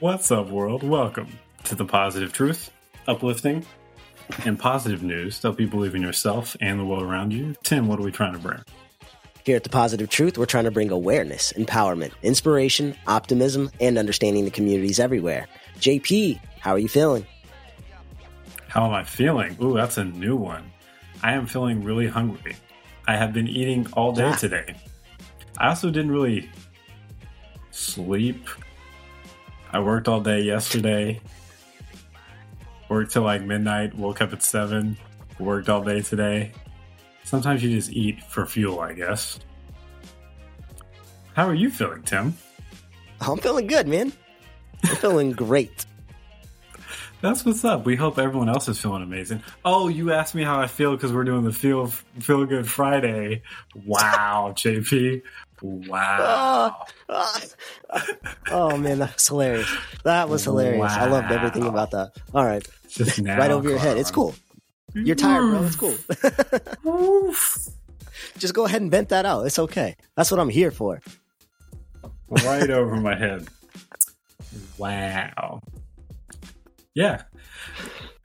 What's up, world? Welcome to the positive truth, uplifting, and positive news to help you believe in yourself and the world around you. Tim, what are we trying to bring? Here at The Positive Truth, we're trying to bring awareness, empowerment, inspiration, optimism, and understanding the communities everywhere. JP, how are you feeling? How am I feeling? Ooh, that's a new one. I am feeling really hungry. I have been eating all day Ah. today. I also didn't really sleep. I worked all day yesterday. Worked till like midnight, woke up at 7, worked all day today. Sometimes you just eat for fuel, I guess. How are you feeling, Tim? I'm feeling good, man. I'm feeling great. That's what's up. We hope everyone else is feeling amazing. Oh, you asked me how I feel because we're doing the Feel Feel Good Friday. Wow, JP. Wow. Ah, ah. oh man, that was hilarious. That was hilarious. I loved everything about that. All right, Just now, right over your head. It's cool. You're tired, bro. It's cool. Just go ahead and vent that out. It's okay. That's what I'm here for. right over my head. Wow. Yeah.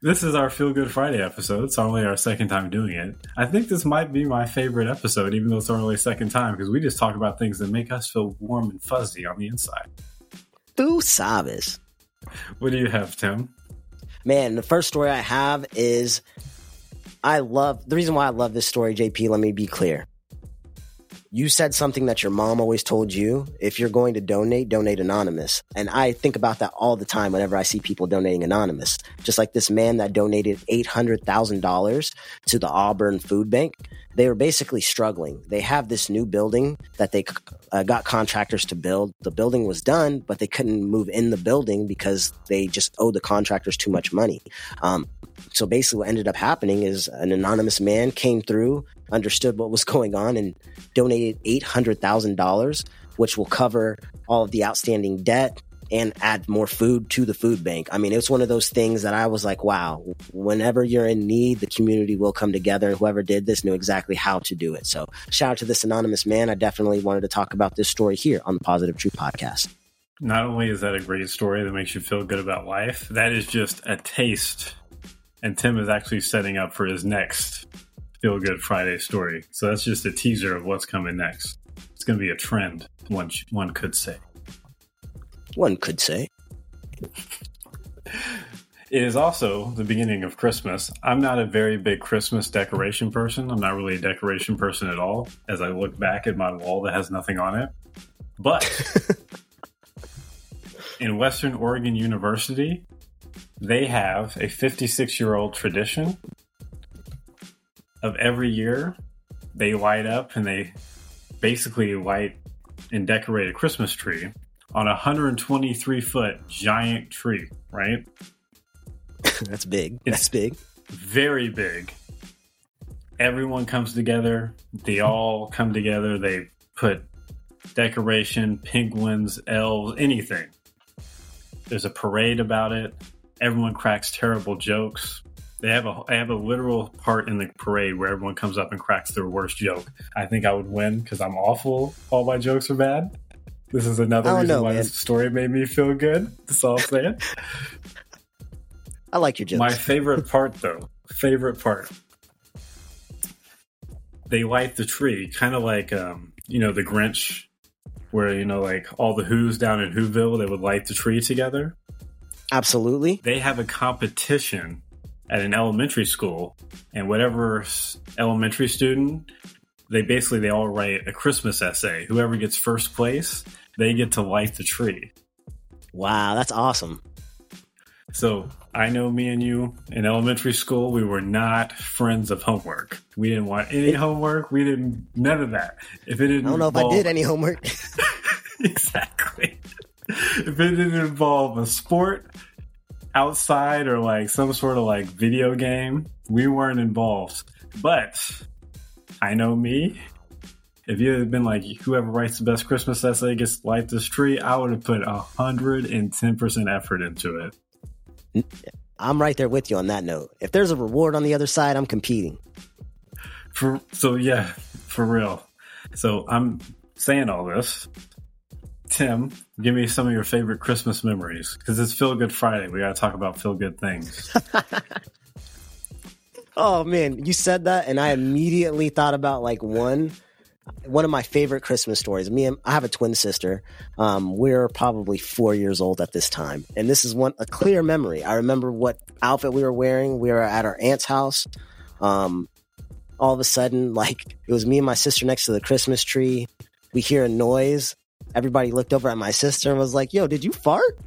This is our Feel Good Friday episode. It's only our second time doing it. I think this might be my favorite episode, even though it's only second time, because we just talk about things that make us feel warm and fuzzy on the inside. Tu sabes. What do you have, Tim? Man, the first story I have is I love the reason why I love this story, JP. Let me be clear. You said something that your mom always told you. If you're going to donate, donate anonymous. And I think about that all the time whenever I see people donating anonymous. Just like this man that donated $800,000 to the Auburn Food Bank. They were basically struggling. They have this new building that they uh, got contractors to build. The building was done, but they couldn't move in the building because they just owed the contractors too much money. Um, so basically, what ended up happening is an anonymous man came through, understood what was going on, and donated eight hundred thousand dollars, which will cover all of the outstanding debt and add more food to the food bank. I mean, it's one of those things that I was like, wow, whenever you're in need, the community will come together. And whoever did this knew exactly how to do it. So shout out to this anonymous man. I definitely wanted to talk about this story here on the Positive Truth podcast. Not only is that a great story that makes you feel good about life, that is just a taste. And Tim is actually setting up for his next Feel Good Friday story. So that's just a teaser of what's coming next. It's going to be a trend, one, one could say. One could say. It is also the beginning of Christmas. I'm not a very big Christmas decoration person. I'm not really a decoration person at all as I look back at my wall that has nothing on it. But in Western Oregon University, they have a 56 year old tradition of every year they light up and they basically light and decorate a Christmas tree on a 123 foot giant tree, right? That's big. It's- That's big. very big. Everyone comes together. They all come together. They put decoration, penguins, elves, anything. There's a parade about it. Everyone cracks terrible jokes. They have a I have a literal part in the parade where everyone comes up and cracks their worst joke. I think I would win because I'm awful. All my jokes are bad. This is another don't reason know, why man. this story made me feel good. That's all I'm saying. I like your jokes. My favorite part, though, favorite part, they light the tree, kind of like um, you know the Grinch, where you know like all the Who's down in Whoville, they would light the tree together. Absolutely. They have a competition at an elementary school, and whatever elementary student, they basically they all write a Christmas essay. Whoever gets first place, they get to light the tree. Wow, that's awesome. So I know me and you in elementary school, we were not friends of homework. We didn't want any homework. We didn't none of that. If it didn't, I don't know if I did any homework. exactly. If it didn't involve a sport outside or like some sort of like video game, we weren't involved. But I know me. If you had been like whoever writes the best Christmas essay gets to light this tree, I would have put a hundred and ten percent effort into it. I'm right there with you on that note. If there's a reward on the other side, I'm competing. For so yeah, for real. So I'm saying all this Tim, give me some of your favorite Christmas memories because it's Feel Good Friday. We got to talk about feel good things. oh man, you said that, and I immediately thought about like one one of my favorite Christmas stories. Me and I have a twin sister. Um, we're probably four years old at this time, and this is one a clear memory. I remember what outfit we were wearing. We were at our aunt's house. Um, all of a sudden, like it was me and my sister next to the Christmas tree. We hear a noise. Everybody looked over at my sister and was like, "Yo, did you fart?"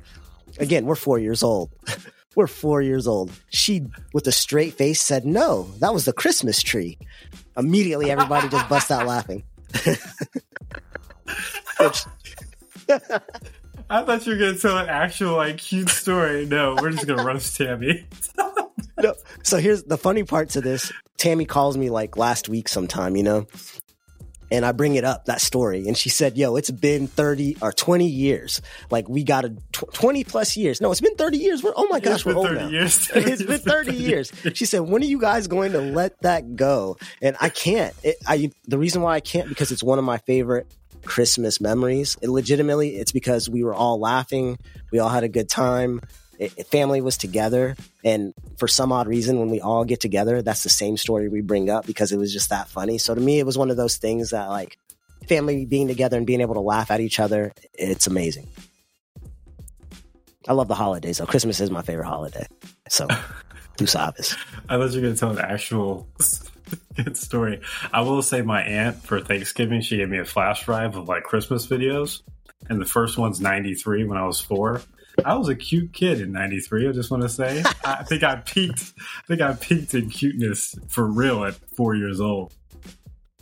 Again, we're four years old. we're four years old. She, with a straight face, said, "No, that was the Christmas tree." Immediately, everybody just busts out laughing. I thought you were gonna tell an actual like cute story. No, we're just gonna roast Tammy. no. So here's the funny part to this. Tammy calls me like last week sometime, you know, and I bring it up that story, and she said, "Yo, it's been thirty or twenty years. Like we got a tw- twenty plus years. No, it's been thirty years. We're oh my gosh, we're old now. Years. it's been thirty years." She said, "When are you guys going to let that go?" And I can't. It, I the reason why I can't because it's one of my favorite Christmas memories. It legitimately, it's because we were all laughing. We all had a good time it, family was together. And for some odd reason when we all get together that's the same story we bring up because it was just that funny. So to me it was one of those things that like family being together and being able to laugh at each other it's amazing. I love the holidays though. Christmas is my favorite holiday. So tu sabes i thought you were going to tell an actual good story. I will say my aunt for thanksgiving she gave me a flash drive of like christmas videos. And the first one's 93 when i was four I was a cute kid in '93. I just want to say, I think I peaked. I think I peaked in cuteness for real at four years old.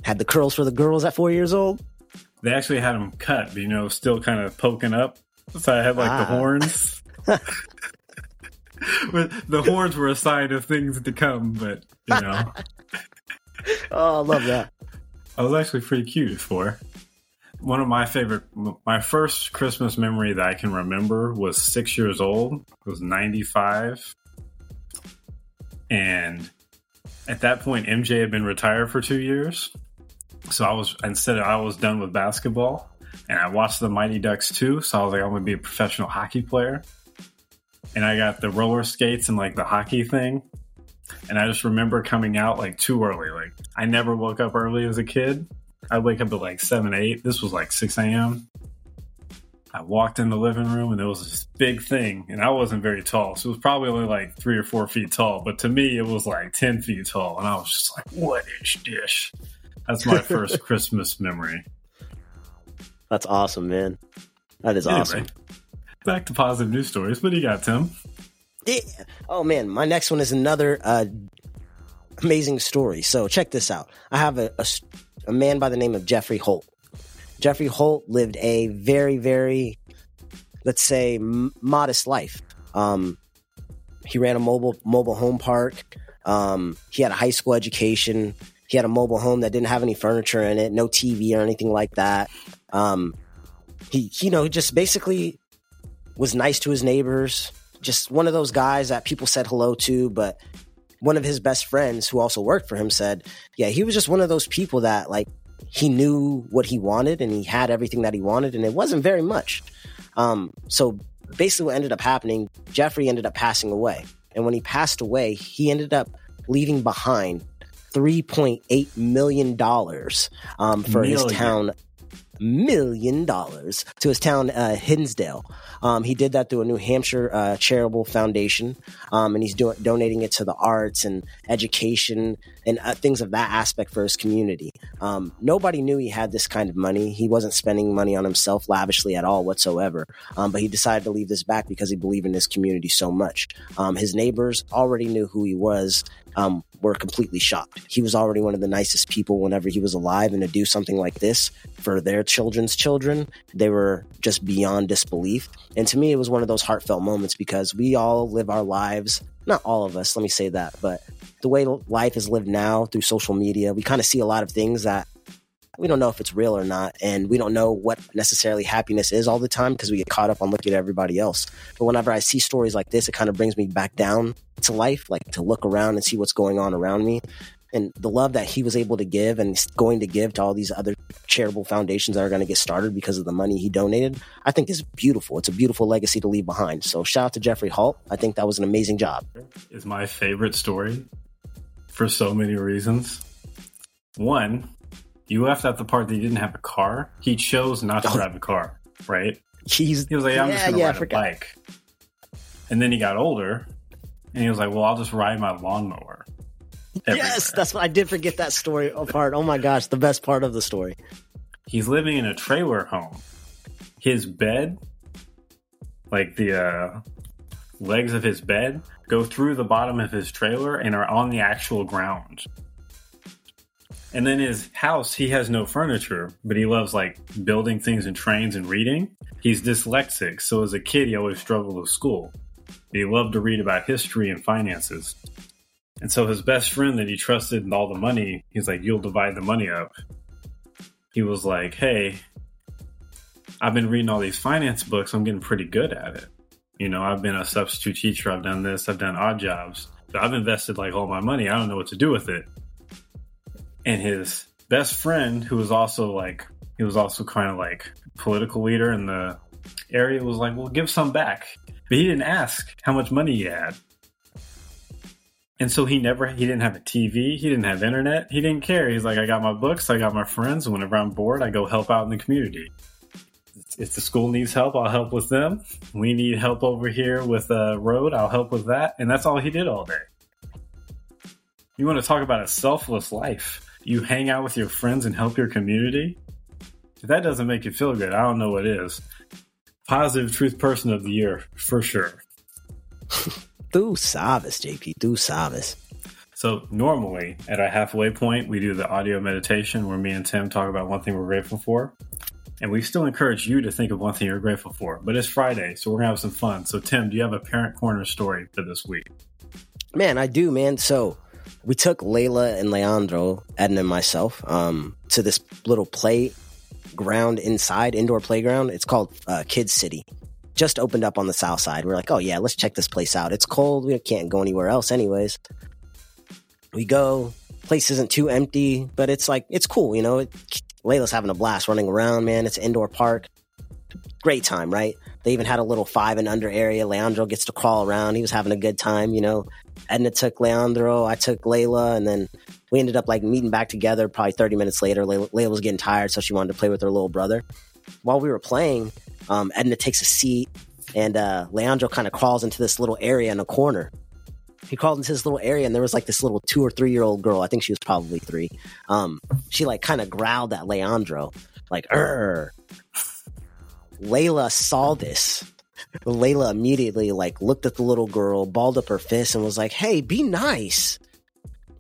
Had the curls for the girls at four years old. They actually had them cut, but you know, still kind of poking up. So I had like ah. the horns. the horns were a sign of things to come, but you know. oh, I love that. I was actually pretty cute for one of my favorite my first christmas memory that i can remember was six years old. It was 95 and at that point mj had been retired for two years. So i was instead i was done with basketball and i watched the mighty ducks too. So i was like i'm gonna be a professional hockey player. And i got the roller skates and like the hockey thing. And i just remember coming out like too early. Like i never woke up early as a kid I wake up at like seven, eight. This was like six a.m. I walked in the living room and there was this big thing, and I wasn't very tall, so it was probably only like three or four feet tall. But to me, it was like ten feet tall, and I was just like, "What is this?" That's my first Christmas memory. That's awesome, man. That is anyway, awesome. Back to positive news stories. What do you got, Tim? Yeah. Oh man, my next one is another uh, amazing story. So check this out. I have a, a, a man by the name of Geoffrey Holt. Geoffrey Holt lived a very, very, let's say, m- modest life. Um, he ran a mobile mobile home park. Um, he had a high school education. He had a mobile home that didn't have any furniture in it, no TV or anything like that. Um, he, you know, just basically was nice to his neighbors. Just one of those guys that people said hello to, but one of his best friends who also worked for him said, yeah, he was just one of those people that like he knew what he wanted and he had everything that he wanted and it wasn't very much. Um, so basically what ended up happening, Geoffrey ended up passing away. And when he passed away, he ended up leaving behind $3.8 million um, for million. his town million dollars to his town, uh, Hinsdale. Um, he did that through a New Hampshire uh, charitable foundation, um, and he's do- donating it to the arts and education and uh, things of that aspect for his community. Um, nobody knew he had this kind of money. He wasn't spending money on himself lavishly at all whatsoever, um, but he decided to leave this back because he believed in his community so much. Um, his neighbors already knew who he was um, were completely shocked. He was already one of the nicest people whenever he was alive, and to do something like this for their children's children, they were just beyond disbelief. And to me, it was one of those heartfelt moments because we all live our lives, not all of us, let me say that, but the way life is lived now through social media, we kind of see a lot of things that we don't know if it's real or not. And we don't know what necessarily happiness is all the time because we get caught up on looking at everybody else. But whenever I see stories like this, it kind of brings me back down to life, like to look around and see what's going on around me. and the love that he was able to give and going to give to all these other charitable foundations that are going to get started because of the money he donated, I think is beautiful. It's a beautiful legacy to leave behind. So shout out to Geoffrey Holt. I think that was an amazing job. Is my favorite story for so many reasons. One, you left out the part that he didn't have a car. He chose not to Oh. drive a car, right? He's He was like, I'm just gonna yeah, ride a bike. And then he got older and he was like, Well, I'll just ride my lawnmower. yes, that's what I did forget that story part. Oh my gosh, the best part of the story. he's living in a trailer home. His bed, like the uh, legs of his bed, go through the bottom of his trailer and are on the actual ground. And then his house, he has no furniture, but he loves like building things and trains and reading. He's dyslexic, so as a kid, he always struggled with school. He loved to read about history and finances. And so his best friend that he trusted and all the money, he's like, You'll divide the money up he was like, Hey, I've been reading all these finance books. I'm getting pretty good at it. You know, I've been a substitute teacher. I've done this. I've done odd jobs. I've invested like all my money. I don't know what to do with it. And his best friend, who was also like, he was also kind of like political leader in the area, was like, well, give some back. But he didn't ask how much money he had. And so he never, he didn't have a TV. He didn't have internet. He didn't care. He's like, I got my books. I got my friends. Whenever I'm bored, I go help out in the community. If the school needs help, I'll help with them. We need help over here with a road. I'll help with that. And that's all he did all day. You want to talk about a selfless life? You hang out with your friends and help your community? If that doesn't make you feel good, I don't know what is. Positive Truth Person of the Year, for sure. do sabes, JP. Do sabes. So normally at our halfway point, we do the audio meditation where me and Tim talk about one thing we're grateful for. And we still encourage you to think of one thing you're grateful for. But it's Friday, so we're gonna have some fun. So Tim, do you have a parent corner story for this week? Man, I do, man. So we took Layla and Leandro, Edna and myself, um, to this little playground inside, indoor playground. It's called uh, Kids City. Just opened up on the south side. We're like, oh yeah, let's check this place out. It's cold. We can't go anywhere else, anyways. We go. Place isn't too empty, but it's like it's cool. You know, Layla's having a blast running around. Man, it's indoor park. Great time, right? They even had a little five and under area. Leandro gets to crawl around. He was having a good time, you know. Edna took Leandro, I took Layla, and then we ended up like meeting back together probably 30 minutes later. Layla, Layla was getting tired, so she wanted to play with her little brother. While we were playing, um, Edna takes a seat, and uh, Leandro kind of crawls into this little area in a corner. He crawled into this little area, and there was like this little two or three year old girl. I think she was probably three. Um, she like kind of growled at Leandro, like, "Er." Layla saw this. Layla immediately like looked at the little girl, balled up her fist, and was like, "Hey, be nice."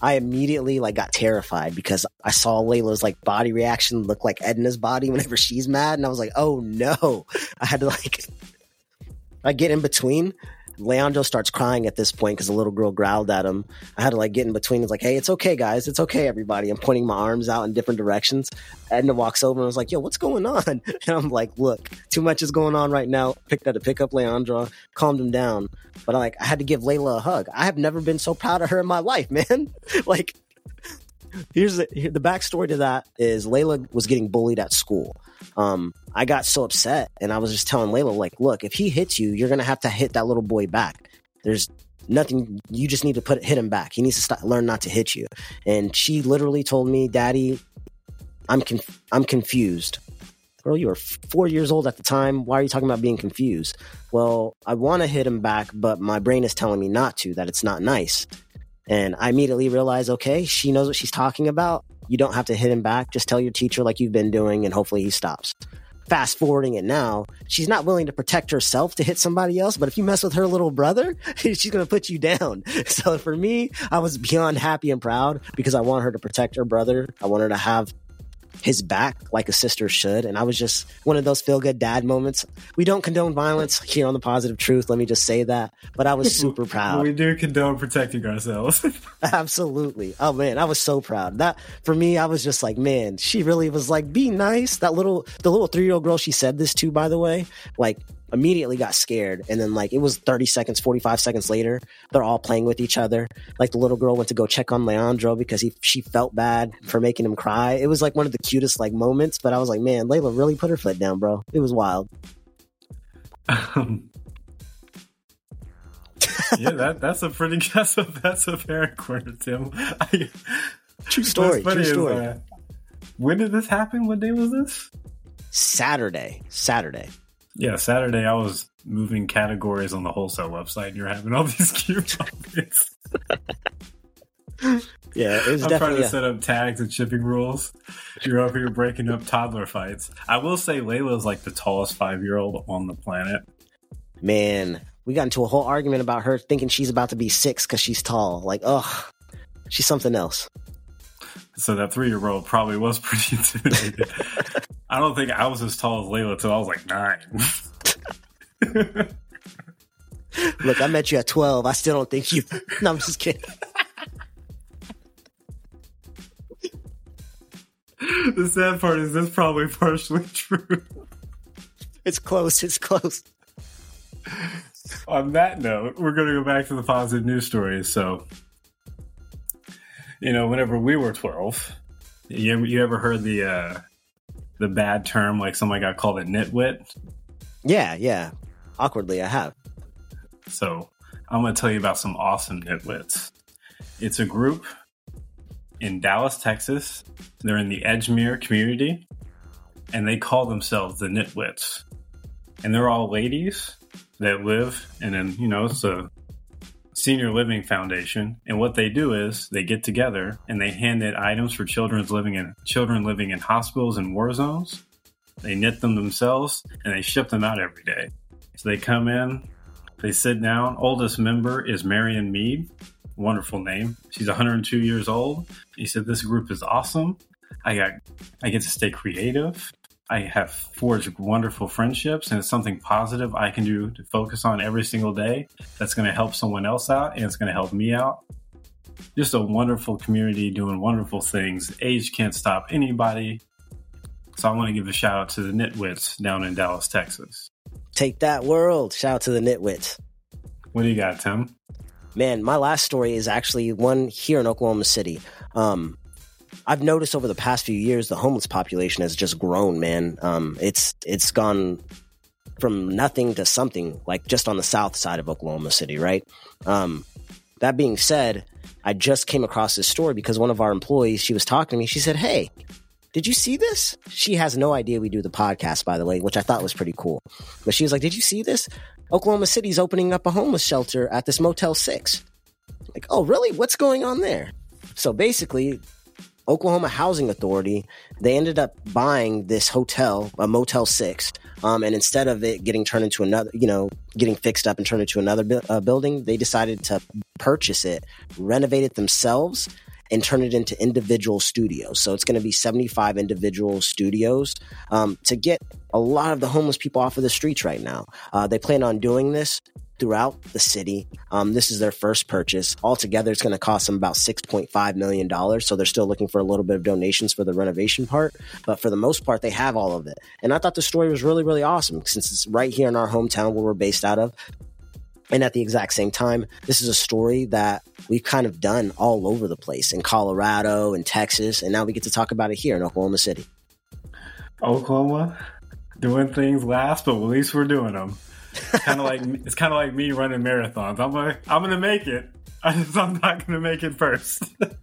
I immediately like got terrified because I saw Layla's like body reaction look like Edna's body whenever she's mad, and I was like, "Oh no!" I had to like, I get in between. Leandro starts crying at this point because the little girl growled at him. I had to like get in between. It's like, "Hey, it's okay, guys. It's okay, everybody." I'm pointing my arms out in different directions. Edna walks over and was like, "Yo, what's going on?" And I'm like, "Look, too much is going on right now." Picked up to pick up Leandro, calmed him down. But I like, I had to give Layla a hug. I have never been so proud of her in my life, man. like, here's the, the backstory to that is Layla was getting bullied at school. Um, I got so upset, and I was just telling Layla, like, look, if he hits you, you're gonna have to hit that little boy back. There's nothing. You just need to put hit him back. He needs to stop, learn not to hit you. And she literally told me, "Daddy, I'm conf- I'm confused." Girl, you were four years old at the time. Why are you talking about being confused? Well, I want to hit him back, but my brain is telling me not to. That it's not nice. And I immediately realized, okay, she knows what she's talking about. You don't have to hit him back. Just tell your teacher like you've been doing, and hopefully he stops. Fast forwarding it now, she's not willing to protect herself to hit somebody else, but if you mess with her little brother, she's going to put you down. So for me, I was beyond happy and proud because I want her to protect her brother. I want her to have his back like a sister should. And I was just one of those feel good dad moments. We don't condone violence here on the positive truth. Let me just say that. But I was super proud. We do condone protecting ourselves. Absolutely. Oh man, I was so proud. That for me, I was just like, man, she really was like, be nice. That little, the little three year old girl she said this to, by the way, like immediately got scared. And then like it was 30 seconds, 45 seconds later, they're all playing with each other. Like the little girl went to go check on Leandro because he she felt bad for making him cry. It was like one of the cutest like moments, but I was like, man, Layla really put her foot down, bro. It was wild. Um, yeah, that that's a pretty that's a that's a fair corner, Tim. I, True story. True is, story. uh, when did this happen? What day was this? Saturday. Saturday. Yeah, Saturday. I was moving categories on the wholesale website. and You're having all these cute moments. Yeah, it was I'm trying to a- set up tags and shipping rules. You're over here breaking up toddler fights. I will say Layla is like the tallest five year old on the planet. man. We got into a whole argument about her thinking she's about to be six because she's tall. Like, ugh, she's something else. So that three year old probably was pretty intimidated. I don't think I was as tall as Layla till I was like nine. Look, I met you at 12. I still don't think you. No, I'm just kidding. the sad part is this probably partially true. It's close. It's close. On that note, we're going to go back to the positive news stories. So, you know, whenever we were 12, you ever, you ever heard the uh, the bad term like somebody got called a nitwit? Yeah, yeah. Awkwardly, I have. So I'm going to tell you about some awesome nitwits. It's a group in Dallas, Texas. They're in the Edgemere community, and they call themselves the Nitwits. And they're all ladies that live, and then you know it's a senior living foundation. And what they do is they get together and they hand knit items for children's living in children living in hospitals and war zones. They knit them themselves and they ship them out every day. So they come in, they sit down. Oldest member is Marion Mead. Wonderful name. She's 102 years old. He said, This group is awesome. I got I get to stay creative. I have forged wonderful friendships and it's something positive I can do to focus on every single day that's going to help someone else out and it's going to help me out. Just a wonderful community doing wonderful things. Age can't stop anybody. So I want to give a shout out to the Nitwits down in Dallas, Texas. Take that world. Shout out to the nitwits. What do you got, Tim? Man, my last story is actually one here in Oklahoma City. Um, I've noticed over the past few years the homeless population has just grown. Man, um, it's it's gone from nothing to something. Like just on the south side of Oklahoma City, right? Um, that being said, I just came across this story because one of our employees she was talking to me. She said, "Hey." Did you see this? She has no idea we do the podcast, by the way, which I thought was pretty cool. But she was like, Did you see this? Oklahoma City's opening up a homeless shelter at this Motel 6. Like, oh, really? What's going on there? So basically, Oklahoma Housing Authority, they ended up buying this hotel, a Motel 6. Um, and instead of it getting turned into another, you know, getting fixed up and turned into another bu- uh, building, they decided to purchase it, renovate it themselves, and turn it into individual studios. So it's going to be 75 individual studios um, to get a lot of the homeless people off of the streets right now. Uh, they plan on doing this throughout the city. Um, this is their first purchase. Altogether, it's going to cost them about $6.5 million. So they're still looking for a little bit of donations for the renovation part. But for the most part, they have all of it. And I thought the story was really, really awesome since it's right here in our hometown where we're based out of. And at the exact same time, this is a story that we've kind of done all over the place in Colorado and Texas. And now we get to talk about it here in Oklahoma City. Oklahoma doing things last, but at least we're doing them. Kind of like it's kind of like me running marathons. I'm like I'm gonna make it. I I'm not gonna make it first.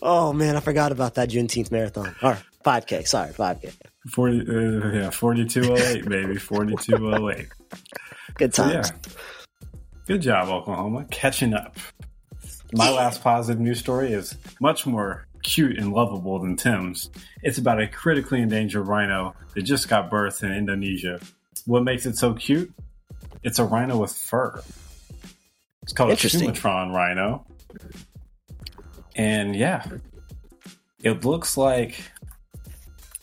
Oh man, I forgot about that Juneteenth marathon. Or 5K, sorry, 5K. Forty uh, yeah, forty two oh eight baby, forty two oh eight. Good So, yeah, good job Oklahoma, catching up. My last positive news story is much more cute and lovable than Tim's. It's about a critically endangered rhino that just got birthed in Indonesia. What makes it so cute? It's a rhino with fur. It's called a. Sumatran rhino. And yeah, it looks like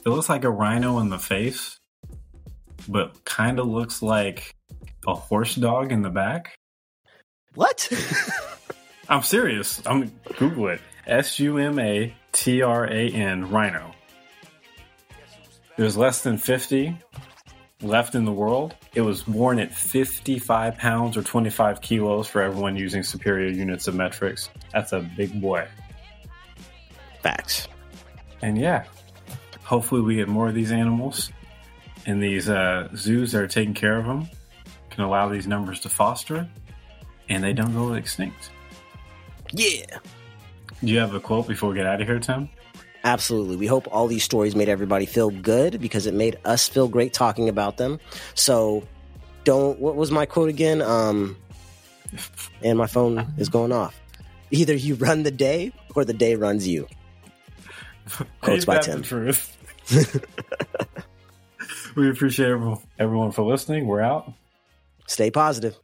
it looks like a rhino in the face, but kind of looks like a horse dog in the back. What? I'm serious. I'm Google it. S U M A T R A N rhino. There's less than 50. Left in the world, it was worn at 55 pounds or 25 kilos for everyone using superior units of metrics. That's a big boy. Facts. And yeah, hopefully we get more of these animals and these uh, zoos that are taking care of them can allow these numbers to foster and they don't go extinct. Yeah. Do you have a quote before we get out of here, Tim? Absolutely. We hope all these stories made everybody feel good because it made us feel great talking about them. So don't what was my quote again? Um and my phone is going off. Either you run the day or the day runs you. Quotes by Tim. the truth? we appreciate everyone for listening. We're out. Stay positive.